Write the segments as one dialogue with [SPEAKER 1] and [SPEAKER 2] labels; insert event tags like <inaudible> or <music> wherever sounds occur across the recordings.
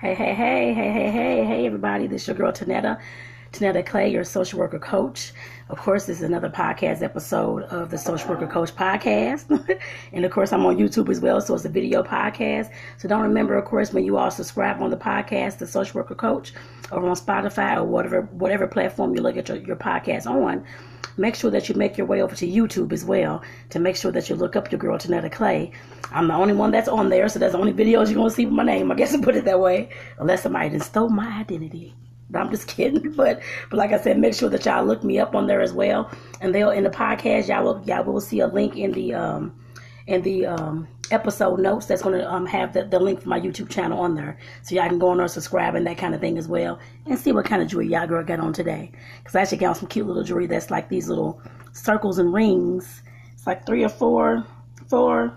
[SPEAKER 1] Hey, hey, hey, hey, hey, hey, hey, everybody. This is your girl, Tonetta. Tonetta Clay, your social worker coach. Of course, this is another podcast episode of the Social Worker Coach podcast. <laughs> and of course, I'm on YouTube as well, so it's a video podcast. So don't remember, of course, when you all subscribe on the podcast, the Social Worker Coach, over on Spotify or whatever whatever platform you look at your, your podcast on, make sure that you make your way over to YouTube as well to make sure that you look up your girl Tonetta Clay. I'm the only one that's on there, so that's the only videos you're gonna see with my name. I guess I <laughs> put it that way, unless somebody stole my identity. <laughs> I'm just kidding, <laughs> but but like I said, make sure that y'all look me up on there as well. And they'll in the podcast, y'all will y'all will see a link in the um in the um episode notes that's going to um have the, the link for my YouTube channel on there, so y'all can go on there, subscribe, and that kind of thing as well, and see what kind of jewelry y'all girl got on today. Because I actually got some cute little jewelry that's like these little circles and rings. It's like three or four, four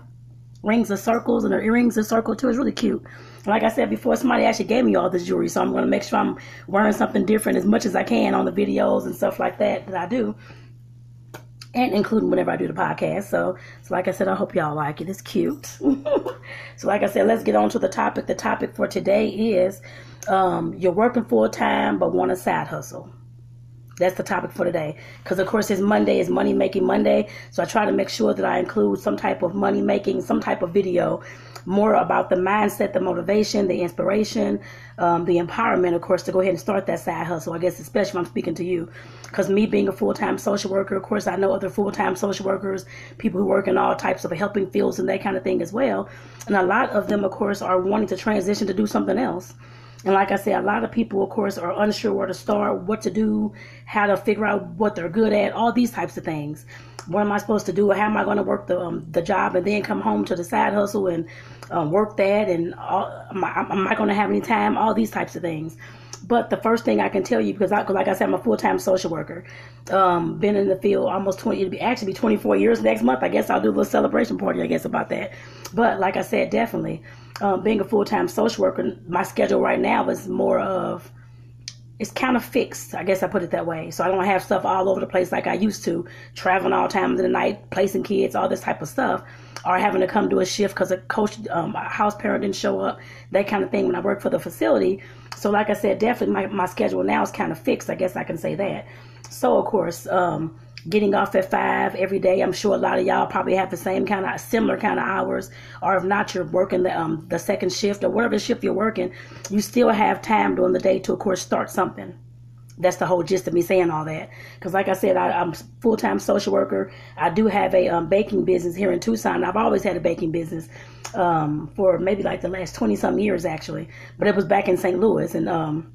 [SPEAKER 1] rings of circles, and her earrings are circle too. It's really cute. Like I said before, somebody actually gave me all this jewelry, so I'm going to make sure I'm wearing something different as much as I can on the videos and stuff like that that I do, and including whenever I do the podcast. So, so like I said, I hope y'all like it. It's cute. <laughs> so, like I said, let's get on to the topic. The topic for today is um, you're working full time but want a side hustle. That's the topic for today. Because, of course, it's Monday, is Money Making Monday. So I try to make sure that I include some type of money making, some type of video more about the mindset, the motivation, the inspiration, um, the empowerment, of course, to go ahead and start that side hustle. I guess, especially if I'm speaking to you. Because me being a full time social worker, of course, I know other full time social workers, people who work in all types of helping fields and that kind of thing as well. And a lot of them, of course, are wanting to transition to do something else. And like I said, a lot of people, of course, are unsure where to start, what to do, how to figure out what they're good at, all these types of things. What am I supposed to do? How am I going to work the um, the job and then come home to the side hustle and um, work that? And all, am I, am I going to have any time? All these types of things. But the first thing I can tell you, because I, like I said, I'm a full time social worker. Um, been in the field almost 20, it'll be actually be 24 years next month. I guess I'll do a little celebration party, I guess, about that. But like I said, definitely, um, being a full time social worker, my schedule right now is more of, it's kind of fixed. I guess I put it that way. So I don't have stuff all over the place like I used to, traveling all times of the night, placing kids, all this type of stuff, or having to come do a shift because a coach, um, a house parent didn't show up, that kind of thing when I work for the facility. So like I said, definitely my, my schedule now is kind of fixed. I guess I can say that. So of course, um, getting off at five every day. I'm sure a lot of y'all probably have the same kind of similar kind of hours, or if not, you're working the um the second shift or whatever shift you're working. You still have time during the day to, of course, start something. That's the whole gist of me saying all that. Because, like I said, I, am full time social worker. I do have a um, baking business here in Tucson. I've always had a baking business um, for maybe like the last 20 some years, actually. But it was back in St. Louis. And um,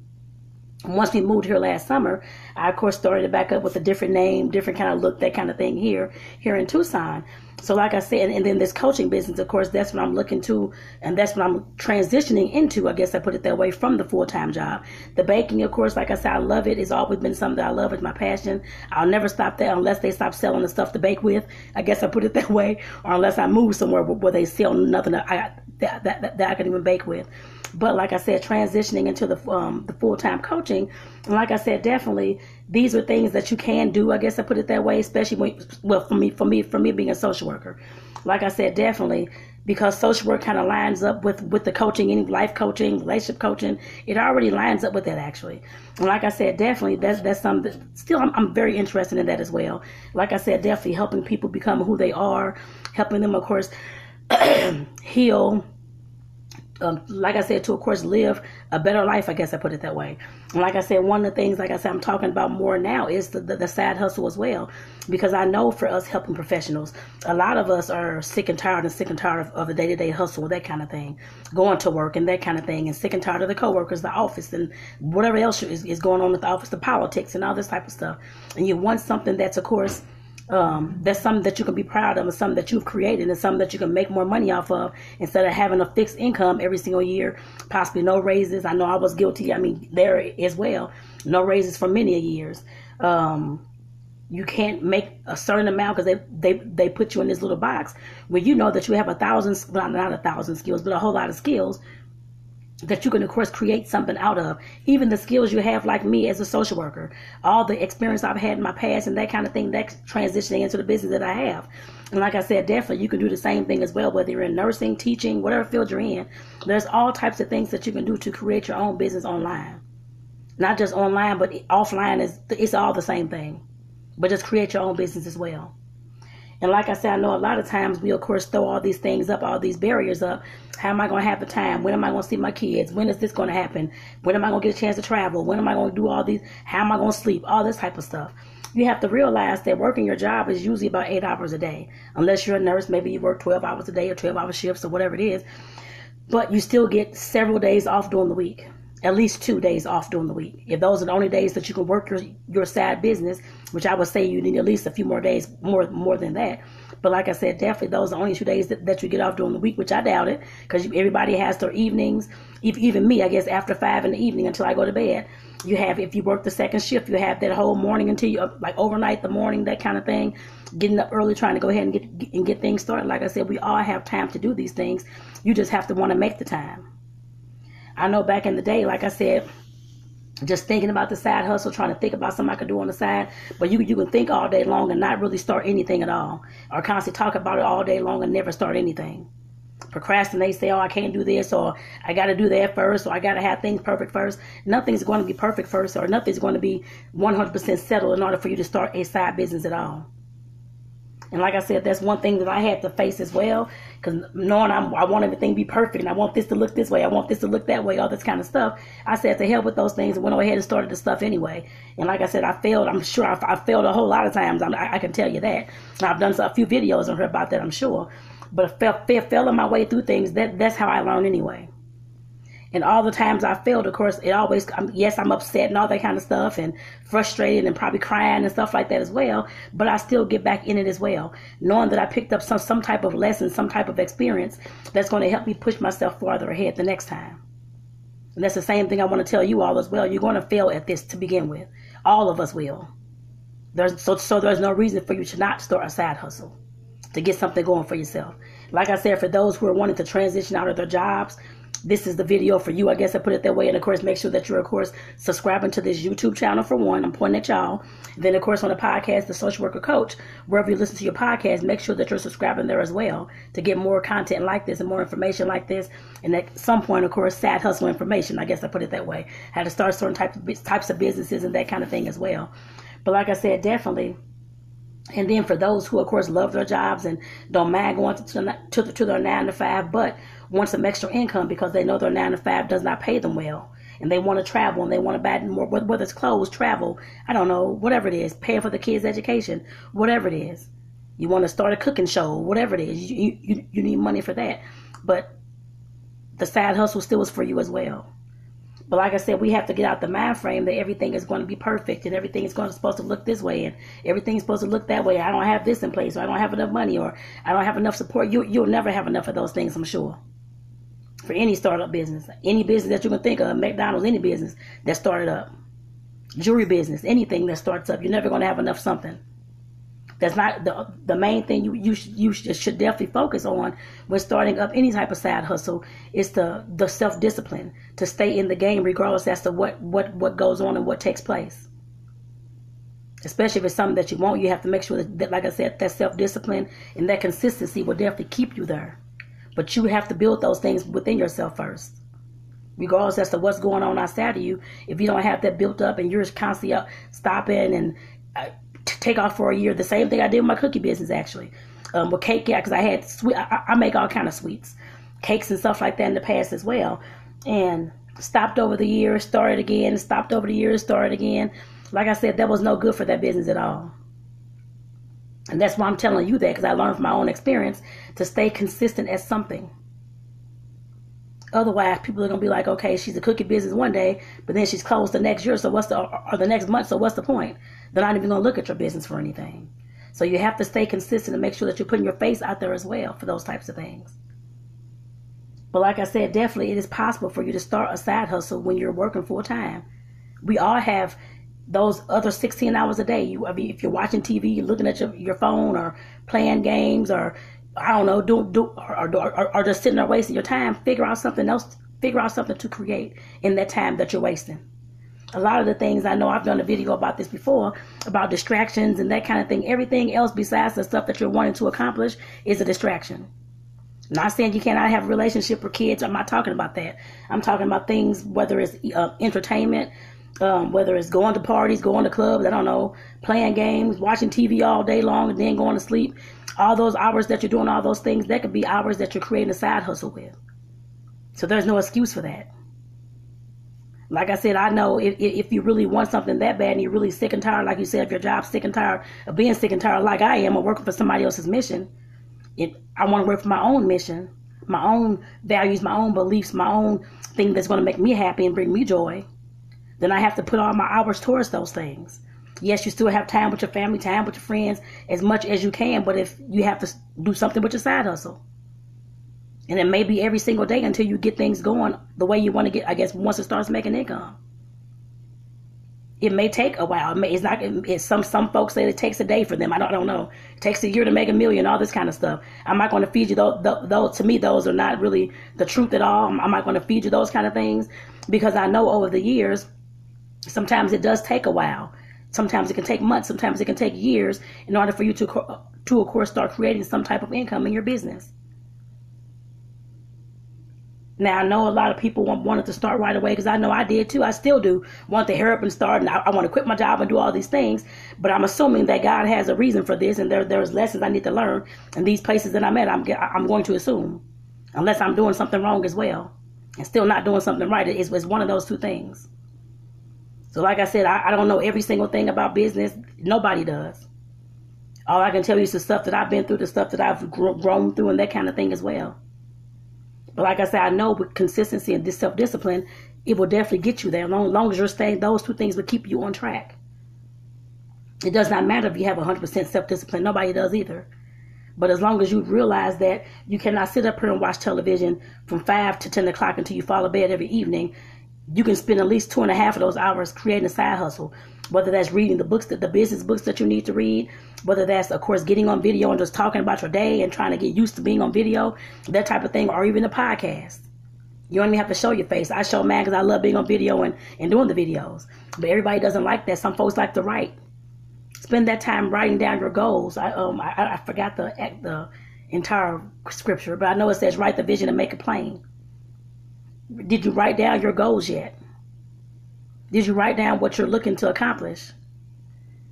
[SPEAKER 1] once we moved here last summer, I of course started it back up with a different name, different kind of look, that kind of thing here, here in Tucson. So like I said, and then this coaching business, of course, that's what I'm looking to, and that's what I'm transitioning into. I guess I put it that way from the full time job. The baking, of course, like I said, I love it. It's always been something that I love. It's my passion. I'll never stop that unless they stop selling the stuff to bake with. I guess I put it <laughs> that way, or unless I move somewhere where they sell nothing that I that that, that I can even bake with. But like I said, transitioning into the um, the full time coaching, and like I said, definitely these are things that you can do. I guess I put it that way, especially when well for me for me for me being a social worker. Like I said, definitely because social work kind of lines up with with the coaching, any life coaching, relationship coaching. It already lines up with that actually. And like I said, definitely that's that's something. That still, I'm, I'm very interested in that as well. Like I said, definitely helping people become who they are, helping them, of course, <clears throat> heal um, like I said, to of course live a better life. I guess I put it that way. And like I said, one of the things, like I said, I'm talking about more now is the, the, the side hustle as well, because I know for us helping professionals, a lot of us are sick and tired and sick and tired of, of the day to day hustle, that kind of thing, going to work and that kind of thing, and sick and tired of the coworkers, the office, and whatever else is, is going on with the office, the politics, and all this type of stuff. And you want something that's, of course um, that's something that you can be proud of and something that you've created and something that you can make more money off of instead of having a fixed income every single year, possibly no raises. I know I was guilty. I mean, there as well, no raises for many years. Um, you can't make a certain amount because they, they they put you in this little box where you know that you have a thousand, well, not a thousand skills, but a whole lot of skills that you can of course create something out of. Even the skills you have like me as a social worker all the experience i've had in my past and that kind of thing that's transitioning into the business that i have. And like i said definitely you can do the same thing as well whether you're in nursing teaching whatever field you're in. There's all types of things that you can do to create your own business online. Not just online but offline is it's all the same thing. But just create your own business as well and like I said, I know a lot of times we, of course, throw all these things up, all these barriers up. How am I going to have the time? When am I going to see my kids? When is this going to happen? When am I going to get a chance to travel? When am I going to do all these? How am I going to sleep? All this type of stuff. You have to realize that working your job is usually about eight hours a day. Unless you're a nurse, maybe you work 12 hours a day or 12 hour shifts or whatever it is. But you still get several days off during the week at least two days off during the week. If those are the only days that you can work your your side business, which I would say you need at least a few more days, more more than that. But like I said, definitely those are only two days that, that you get off during the week, which I doubt it, because everybody has their evenings. If Even me, I guess, after five in the evening until I go to bed. You have, if you work the second shift, you have that whole morning until you, like overnight, the morning, that kind of thing. Getting up early, trying to go ahead and get and get things started. Like I said, we all have time to do these things. You just have to want to make the time. I know back in the day, like I said, just thinking about the side hustle, trying to think about something I could do on the side. But you you can think all day long and not really start anything at all, or constantly talk about it all day long and never start anything. Procrastinate, say, "Oh, I can't do this," or "I got to do that first, or "I got to have things perfect first. Nothing's going to be perfect first, or nothing's going to be 100% settled in order for you to start a side business at all. And like I said, that's one thing that I had to face as well. Because knowing I'm, I want everything to be perfect and I want this to look this way, I want this to look that way, all this kind of stuff. I said to hell with those things and went ahead and started the stuff anyway. And like I said, I failed. I'm sure I, I failed a whole lot of times. I, I can tell you that. I've done a few videos on her about that, I'm sure. But I fell, fell, fell on my way through things. That That's how I learn anyway. And all the times I failed, of course, it always, yes, I'm upset and all that kind of stuff and frustrated and probably crying and stuff like that as well. But I still get back in it as well, knowing that I picked up some, some type of lesson, some type of experience that's going to help me push myself farther ahead the next time. And that's the same thing I want to tell you all as well. You're going to fail at this to begin with. All of us will. There's, so, so there's no reason for you to not start a side hustle to get something going for yourself. Like I said, for those who are wanting to transition out of their jobs, this is the video for you. I guess I put it that way. And of course, make sure that you're, of course, subscribing to this YouTube channel for one. I'm pointing at y'all. Then, of course, on the podcast, The Social Worker Coach, wherever you listen to your podcast, make sure that you're subscribing there as well to get more content like this and more information like this. And at some point, of course, side hustle information. I guess I put it that way. How to start certain types of, types of businesses and that kind of thing as well. But like I said, definitely. And then for those who, of course, love their jobs and don't mind going to, to, to their nine to five, but want some extra income because they know their nine to five does not pay them well. And they want to travel and they want to buy more, whether it's clothes, travel, I don't know, whatever it is, paying for the kids' education, whatever it is. You want to start a cooking show, whatever it is, you, you, you need money for that. But the side hustle still is for you as well. But like I said, we have to get out the mind frame that everything is going to be perfect and everything is going to supposed to look this way and everything's supposed to look that way. I don't have this in place, or I don't have enough money, or I don't have enough support. You you'll never have enough of those things, I'm sure for any startup business, any business that you can think of, McDonald's, any business that started up, jewelry business, anything that starts up, you're never going to have enough something. That's not the the main thing you you should, you should definitely focus on when starting up any type of side hustle is the the self discipline to stay in the game regardless as to what what what goes on and what takes place. Especially if it's something that you want, you have to make sure that, that like I said, that self discipline and that consistency will definitely keep you there. But you have to build those things within yourself first. Regardless as to what's going on outside of you, if you don't have that built up and you're constantly up, stopping and uh, take off for a year, the same thing I did with my cookie business actually. Um, with cake, yeah, because I had sweet, I, I make all kind of sweets, cakes and stuff like that in the past as well, and stopped over the years, started again, stopped over the years, started again. Like I said, that was no good for that business at all. And that's why I'm telling you that because I learned from my own experience to stay consistent at something. Otherwise, people are gonna be like, okay, she's a cookie business one day, but then she's closed the next year. So what's the or the next month? So what's the point? They're not even gonna look at your business for anything. So you have to stay consistent and make sure that you're putting your face out there as well for those types of things. But like I said, definitely it is possible for you to start a side hustle when you're working full time. We all have those other 16 hours a day. You, I mean, if you're watching TV, you're looking at your, your phone or playing games or I don't know, do do or, or, or, or just sitting there wasting your time. Figure out something else Figure out something to create in that time that you're wasting. A lot of the things I know I've done a video about this before about distractions and that kind of thing. Everything else besides the stuff that you're wanting to accomplish is a distraction. I'm Not saying you cannot have a relationship with kids. I'm not talking about that. I'm talking about things, whether it's uh, entertainment, um, whether it's going to parties, going to clubs, I don't know, playing games, watching TV all day long, and then going to sleep. All those hours that you're doing all those things, that could be hours that you're creating a side hustle with. So there's no excuse for that. Like I said, I know if, if you really want something that bad and you're really sick and tired, like you said, if your job's sick and tired of being sick and tired, like I am, or working for somebody else's mission, it, I want to work for my own mission, my own values, my own beliefs, my own thing that's going to make me happy and bring me joy. Then I have to put all my hours towards those things. Yes, you still have time with your family, time with your friends, as much as you can. But if you have to do something with your side hustle, and it may be every single day until you get things going the way you want to get. I guess once it starts making income it may take a while. It may, it's not. It's some some folks say it takes a day for them. I don't, I don't know. It takes a year to make a million. All this kind of stuff. I'm not going to feed you those. Those to me, those are not really the truth at all. I'm not going to feed you those kind of things because I know over the years, sometimes it does take a while. Sometimes it can take months. Sometimes it can take years in order for you to to of course start creating some type of income in your business. Now I know a lot of people want, wanted to start right away because I know I did too. I still do want to hurry up and start, and I, I, want to quit my job and do all these things. But I'm assuming that God has a reason for this, and there there's lessons I need to learn in these places that I'm at. I'm I'm going to assume, unless I'm doing something wrong as well, and still not doing something right. It's, it's one of those two things. So like I said, I, I don't know every single thing about business. Nobody does. All I can tell you is the stuff that I've been through, the stuff that I've grown through, and that kind of thing as well. But like I said, I know with consistency and self discipline, it will definitely get you there. As long, long as you're staying, those two things will keep you on track. It does not matter if you have 100% self discipline. Nobody does either. But as long as you realize that you cannot sit up here and watch television from 5 to 10 o'clock until you fall to bed every evening, you can spend at least two and a half of those hours creating a side hustle whether that's reading the books that the business books that you need to read, whether that's of course getting on video and just talking about your day and trying to get used to being on video, that type of thing, or even a podcast. You don't even have to show your face. I show mine because I love being on video and, and doing the videos. But everybody doesn't like that. Some folks like to write. Spend that time writing down your goals. I um I, I forgot the the entire scripture, but I know it says write the vision and make it plain. Did you write down your goals yet? Did you write down what you're looking to accomplish?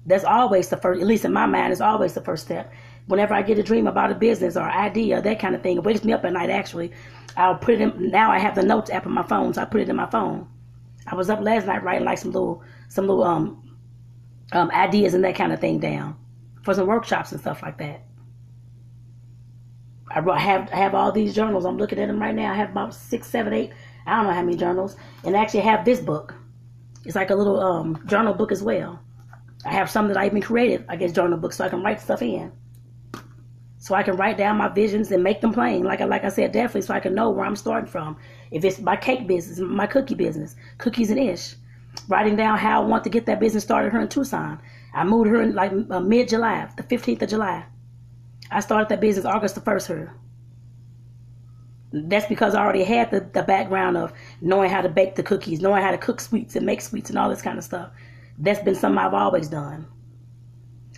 [SPEAKER 1] That's always the first, at least in my mind, is always the first step. Whenever I get a dream about a business or idea, that kind of thing, it wakes me up at night actually. I'll put it in, now I have the notes app on my phone, so I put it in my phone. I was up last night writing like some little, some little, um, um, ideas and that kind of thing down for some workshops and stuff like that. I have have all these journals. I'm looking at them right now. I have about six, seven, eight. I don't know how many journals, and I actually have this book. It's like a little um, journal book as well. I have some that I even created, I guess, journal books, so I can write stuff in. So I can write down my visions and make them plain. Like I, like I said, definitely, so I can know where I'm starting from. If it's my cake business, my cookie business, cookies and ish, writing down how I want to get that business started here in Tucson. I moved here in like uh, mid July, the 15th of July. I started that business August the 1st here that's because I already had the, the background of knowing how to bake the cookies, knowing how to cook sweets and make sweets and all this kind of stuff. That's been something I've always done.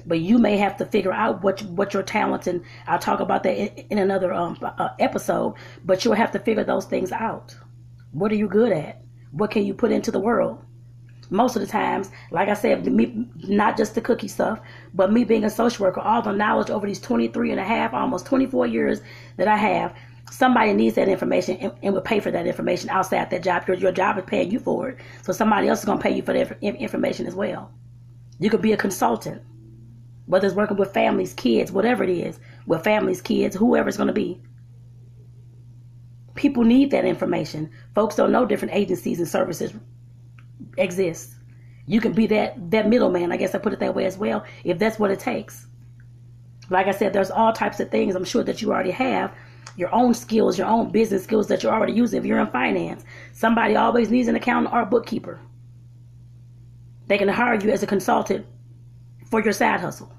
[SPEAKER 1] But you may have to figure out what what your talents and I'll talk about that in, in another um, uh, episode. But you'll have to figure those things out. What are you good at? What can you put into the world? Most of the times, like I said, me, not just the cookie stuff, but me being a social worker, all the knowledge over these 23 and a half, almost 24 years that I have, somebody needs that information and, and will pay for that information outside that job. Your, your job is paying you for it. So somebody else is going to pay you for that information as well. You could be a consultant, whether it's working with families, kids, whatever it is, with families, kids, whoever it's going to be. People need that information. Folks don't know different agencies and services exist. You can be that that middleman, I guess I put it that way as well, if that's what it takes. Like I said, there's all types of things I'm sure that you already have your own skills, your own business skills that you're already using. If you're in finance, somebody always needs an accountant or a bookkeeper. They can hire you as a consultant for your side hustle.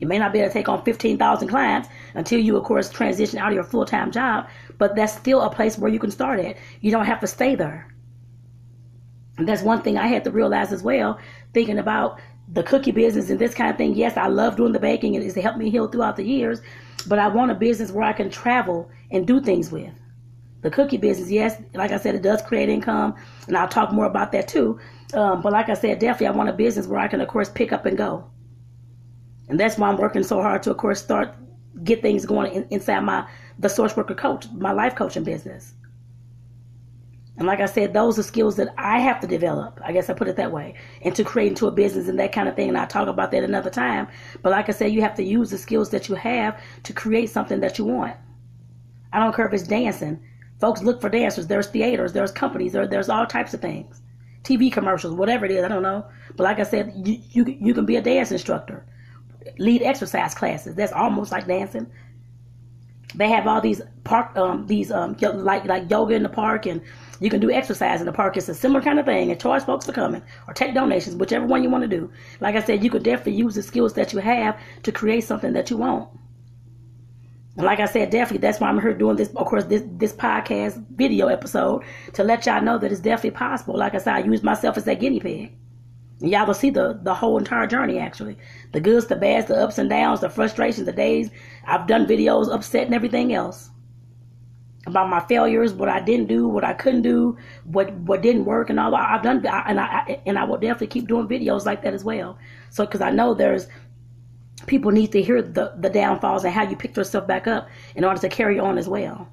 [SPEAKER 1] You may not be able to take on 15,000 clients, until you, of course, transition out of your full time job. But that's still a place where you can start at. You don't have to stay there. And that's one thing I had to realize as well, thinking about the cookie business and this kind of thing. Yes, I love doing the baking and it's helped me heal throughout the years, but I want a business where I can travel and do things with. The cookie business, yes, like I said, it does create income, and I'll talk more about that too. Um, but like I said, definitely I want a business where I can, of course, pick up and go. And that's why I'm working so hard to, of course, start get things going in, inside my the social worker coach, my life coaching business. And like I said, those are skills that I have to develop. I guess I put it that way. And to create into a business and that kind of thing. And I'll talk about that another time. But like I said, you have to use the skills that you have to create something that you want. I don't care if it's dancing. Folks look for dancers. There's theaters, there's companies, there, there's all types of things. TV commercials, whatever it is, I don't know. But like I said, you, you, you can be a dance instructor, lead exercise classes. That's almost like dancing. They have all these park, um, these um, like like yoga in the park, and you can do exercise in the park. It's a similar kind of thing, and charge folks for coming or take donations, whichever one you want to do. Like I said, you could definitely use the skills that you have to create something that you want. And like I said, definitely that's why I'm here doing this. Of course, this this podcast video episode to let y'all know that it's definitely possible. Like I said, I use myself as that guinea pig. Y'all will see the the whole entire journey actually, the goods, the bads, the ups and downs, the frustrations, the days. I've done videos upset and everything else about my failures, what I didn't do, what I couldn't do, what what didn't work, and all. I've done, and I and I will definitely keep doing videos like that as well. So because I know there's people need to hear the, the downfalls and how you picked yourself back up in order to carry on as well.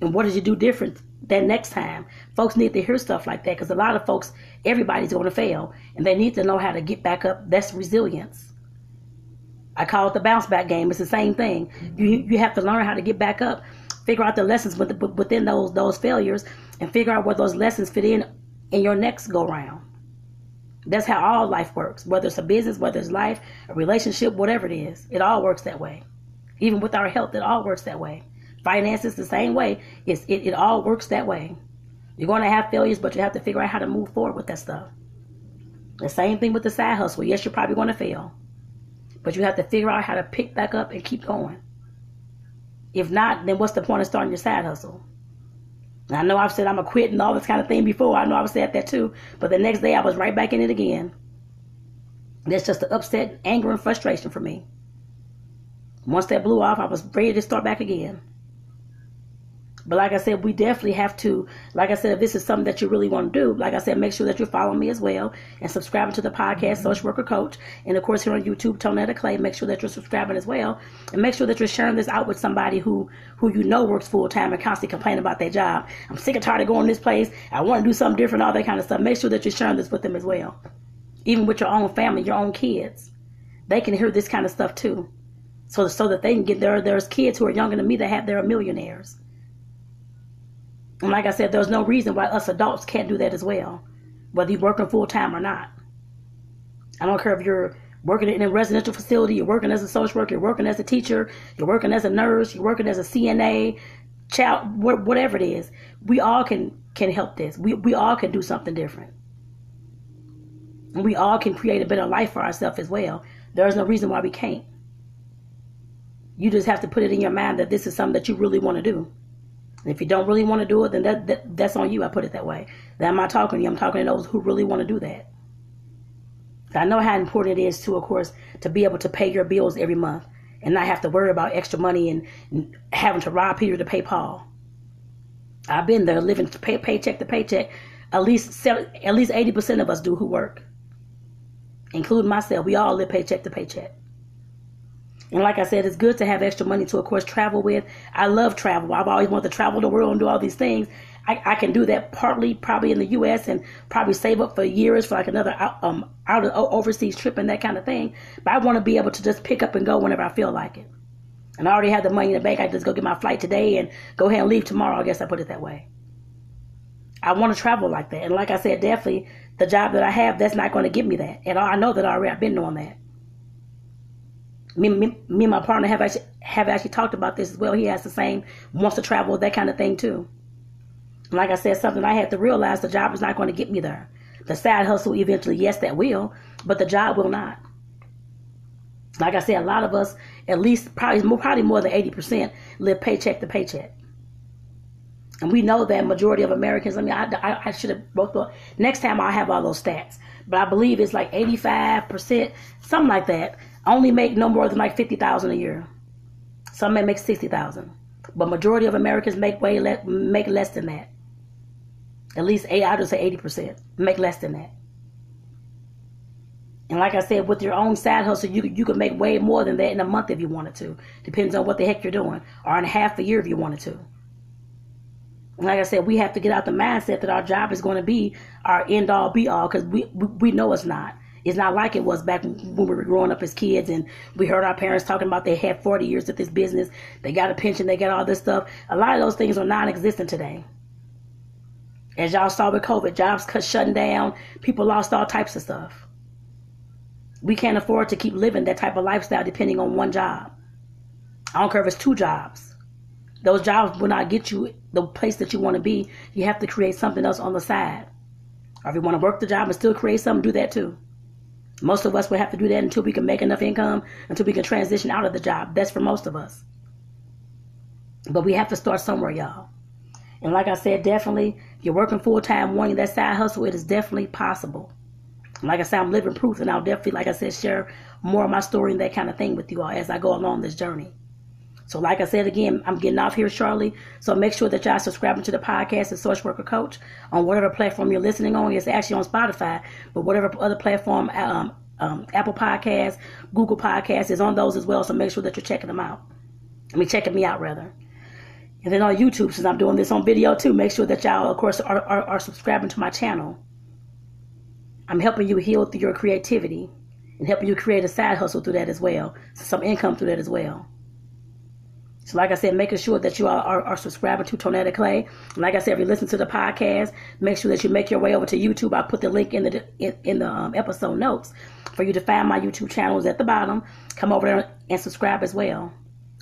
[SPEAKER 1] And what did you do different that next time? Folks need to hear stuff like that because a lot of folks, everybody's going to fail and they need to know how to get back up. That's resilience. I call it the bounce back game. It's the same thing. You you have to learn how to get back up, figure out the lessons within those those failures, and figure out where those lessons fit in in your next go round. That's how all life works. Whether it's a business, whether it's life, a relationship, whatever it is, it all works that way. Even with our health, it all works that way. Finances, the same way. It's, it, it all works that way. You're going to have failures, but you have to figure out how to move forward with that stuff. The same thing with the side hustle. Yes, you're probably going to fail, but you have to figure out how to pick back up and keep going. If not, then what's the point of starting your side hustle? I know I've said I'm a quit and all this kind of thing before. I know I've said that too. But the next day I was right back in it again. That's just the upset, anger, and frustration for me. Once that blew off, I was ready to start back again. But like I said, we definitely have to, like I said, if this is something that you really want to do, like I said, make sure that you're following me as well and subscribing to the podcast, mm-hmm. Social Worker Coach. And of course, here on YouTube, Tonetta Clay, make sure that you're subscribing as well. And make sure that you're sharing this out with somebody who, who you know works full time and constantly complain about their job. I'm sick and tired of going to this place. I want to do something different, all that kind of stuff. Make sure that you're sharing this with them as well. Even with your own family, your own kids. They can hear this kind of stuff too. So, so that they can get there. There's kids who are younger than me that have, they're millionaires and like I said, there's no reason why us adults can't do that as well, whether you're working full time or not. I don't care if you're working in a residential facility, you're working as a social worker, you're working as a teacher, you're working as a nurse, you're working as a CNA, child, whatever it is. We all can can help this. We we all can do something different, and we all can create a better life for ourselves as well. There's no reason why we can't. You just have to put it in your mind that this is something that you really want to do. And if you don't really want to do it, then that, that that's on you. I put it that way. That I'm not talking to you. I'm talking to those who really want to do that. I know how important it is to, of course, to be able to pay your bills every month and not have to worry about extra money and having to rob Peter to pay Paul. I've been there, living pay, paycheck to paycheck. At least at least eighty percent of us do who work, including myself. We all live paycheck to paycheck. And like I said, it's good to have extra money to, of course, travel with. I love travel. I've always wanted to travel the world and do all these things. I, I can do that partly probably in the U.S. and probably save up for years for like another um out of overseas trip and that kind of thing. But I want to be able to just pick up and go whenever I feel like it. And I already have the money in the bank. I just go get my flight today and go ahead and leave tomorrow. I guess I put it that way. I want to travel like that. And like I said, definitely the job that I have, that's not going to give me that. And I know that already. I've been doing that me, me, me and my partner have actually have actually talked about this as well. He has the same wants to travel, that kind of thing too. Like I said, something I had to realize the job is not going to get me there. The side hustle eventually, yes, that will, but the job will not. Like I said, a lot of us, at least probably more, probably more than 80%, live paycheck to paycheck. And we know that majority of Americans, I mean, I, I, I should have both thought, next time I'll have all those stats. But I believe it's like 85%, something like that, only make no more than like 50000 a year. Some may make 60000 But majority of Americans make way le- make less than that. At least, eight, I would say 80%, make less than that. And like I said, with your own side hustle, you you could make way more than that in a month if you wanted to. Depends on what the heck you're doing, or in half a year if you wanted to. And like I said, we have to get out the mindset that our job is going to be our end all be all because we, we we know it's not. It's not like it was back when we were growing up as kids and we heard our parents talking about they had 40 years at this business, they got a pension, they got all this stuff. A lot of those things are non-existent today. As y'all saw with COVID, jobs cut shutting down, people lost all types of stuff. We can't afford to keep living that type of lifestyle depending on one job. I don't care if it's two jobs. Those jobs will not get you the place that you want to be. You have to create something else on the side. Or if you want to work the job and still create something, do that too. Most of us will have to do that until we can make enough income, until we can transition out of the job. That's for most of us. But we have to start somewhere, y'all. And like I said, definitely, if you're working full time, wanting that side hustle, it is definitely possible. Like I said, I'm living proof, and I'll definitely, like I said, share more of my story and that kind of thing with you all as I go along this journey. So, like I said again, I'm getting off here shortly. So make sure that y'all subscribing to the podcast, The Social Worker Coach, on whatever platform you're listening on. It's actually on Spotify, but whatever other platform, um, um, Apple Podcasts, Google Podcasts is on those as well. So make sure that you're checking them out. I mean, checking me out rather. And then on YouTube, since I'm doing this on video too, make sure that y'all, of course, are, are, are subscribing to my channel. I'm helping you heal through your creativity and helping you create a side hustle through that as well, some income through that as well. So, like I said, making sure that you are, are, are subscribing to Tonetta Clay. Like I said, if you listen to the podcast, make sure that you make your way over to YouTube. I'll put the link in the in, in the um, episode notes for you to find my YouTube channels at the bottom. Come over there and subscribe as well,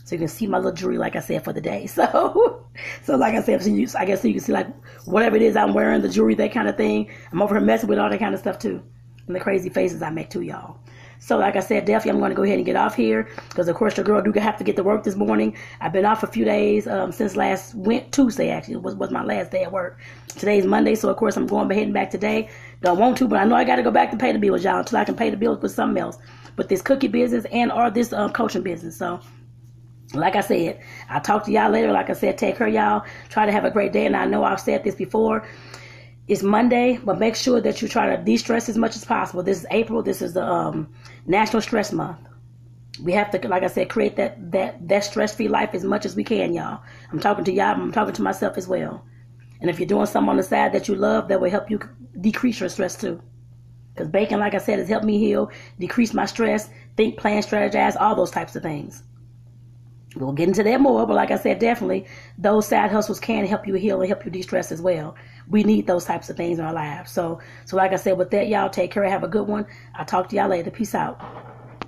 [SPEAKER 1] so you can see my little jewelry, like I said, for the day. <laughs> So, so like I said, so you, I guess so you can see like whatever it is I'm wearing, the jewelry, that kind of thing. I'm over here messing with all that kind of stuff too, and the crazy faces I make too, y'all. So, like I said, definitely I'm going to go ahead and get off here because, of course, your girl do have to get to work this morning. I've been off a few days um, since last went Tuesday actually was was my last day at work. Today's Monday, so of course I'm going be heading back today. Don't want to, but I know I got to go back to pay the bills, y'all, until I can pay the bills with something else, with this cookie business and or this um, coaching business. So. Like I said, I'll talk to y'all later. Like I said, take care, y'all. Try to have a great day. And I know I've said this before. It's Monday, but make sure that you try to de-stress as much as possible. This is April. This is the um, National Stress Month. We have to, like I said, create that that that stress-free life as much as we can, y'all. I'm talking to y'all. I'm talking to myself as well. And if you're doing something on the side that you love, that will help you decrease your stress too. Because baking, like I said, has helped me heal, decrease my stress, think, plan, strategize, all those types of things. We'll get into that more, but like I said, definitely those side hustles can help you heal and help you de-stress as well. We need those types of things in our lives. So, so like I said, with that, y'all take care. Have a good one. I'll talk to y'all later. Peace out.